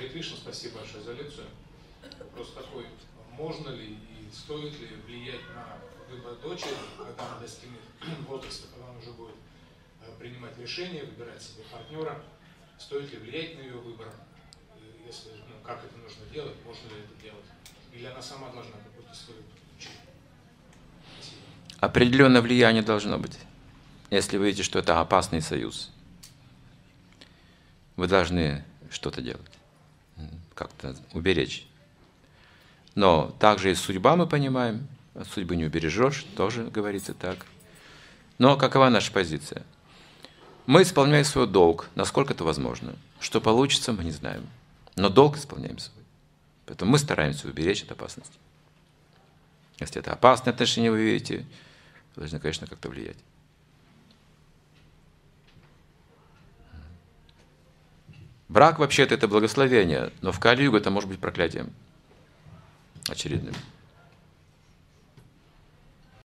Хари Кришна, спасибо большое за лекцию. Вопрос такой, можно ли и стоит ли влиять на выбор дочери, когда она достигнет возраста, когда она уже будет э, принимать решения, выбирать себе партнера, стоит ли влиять на ее выбор, И если, ну, как это нужно делать, можно ли это делать, или она сама должна какой-то свой учить. Определенное влияние должно быть. Если вы видите, что это опасный союз, вы должны что-то делать, как-то уберечь. Но также и судьба мы понимаем, судьбы не убережешь, тоже говорится так. Но какова наша позиция? Мы исполняем свой долг, насколько это возможно. Что получится, мы не знаем. Но долг исполняем свой. Поэтому мы стараемся уберечь от опасности. Если это опасные отношения, вы видите, должны, конечно, как-то влиять. Брак вообще-то это благословение, но в Кали-югу это может быть проклятием очередным.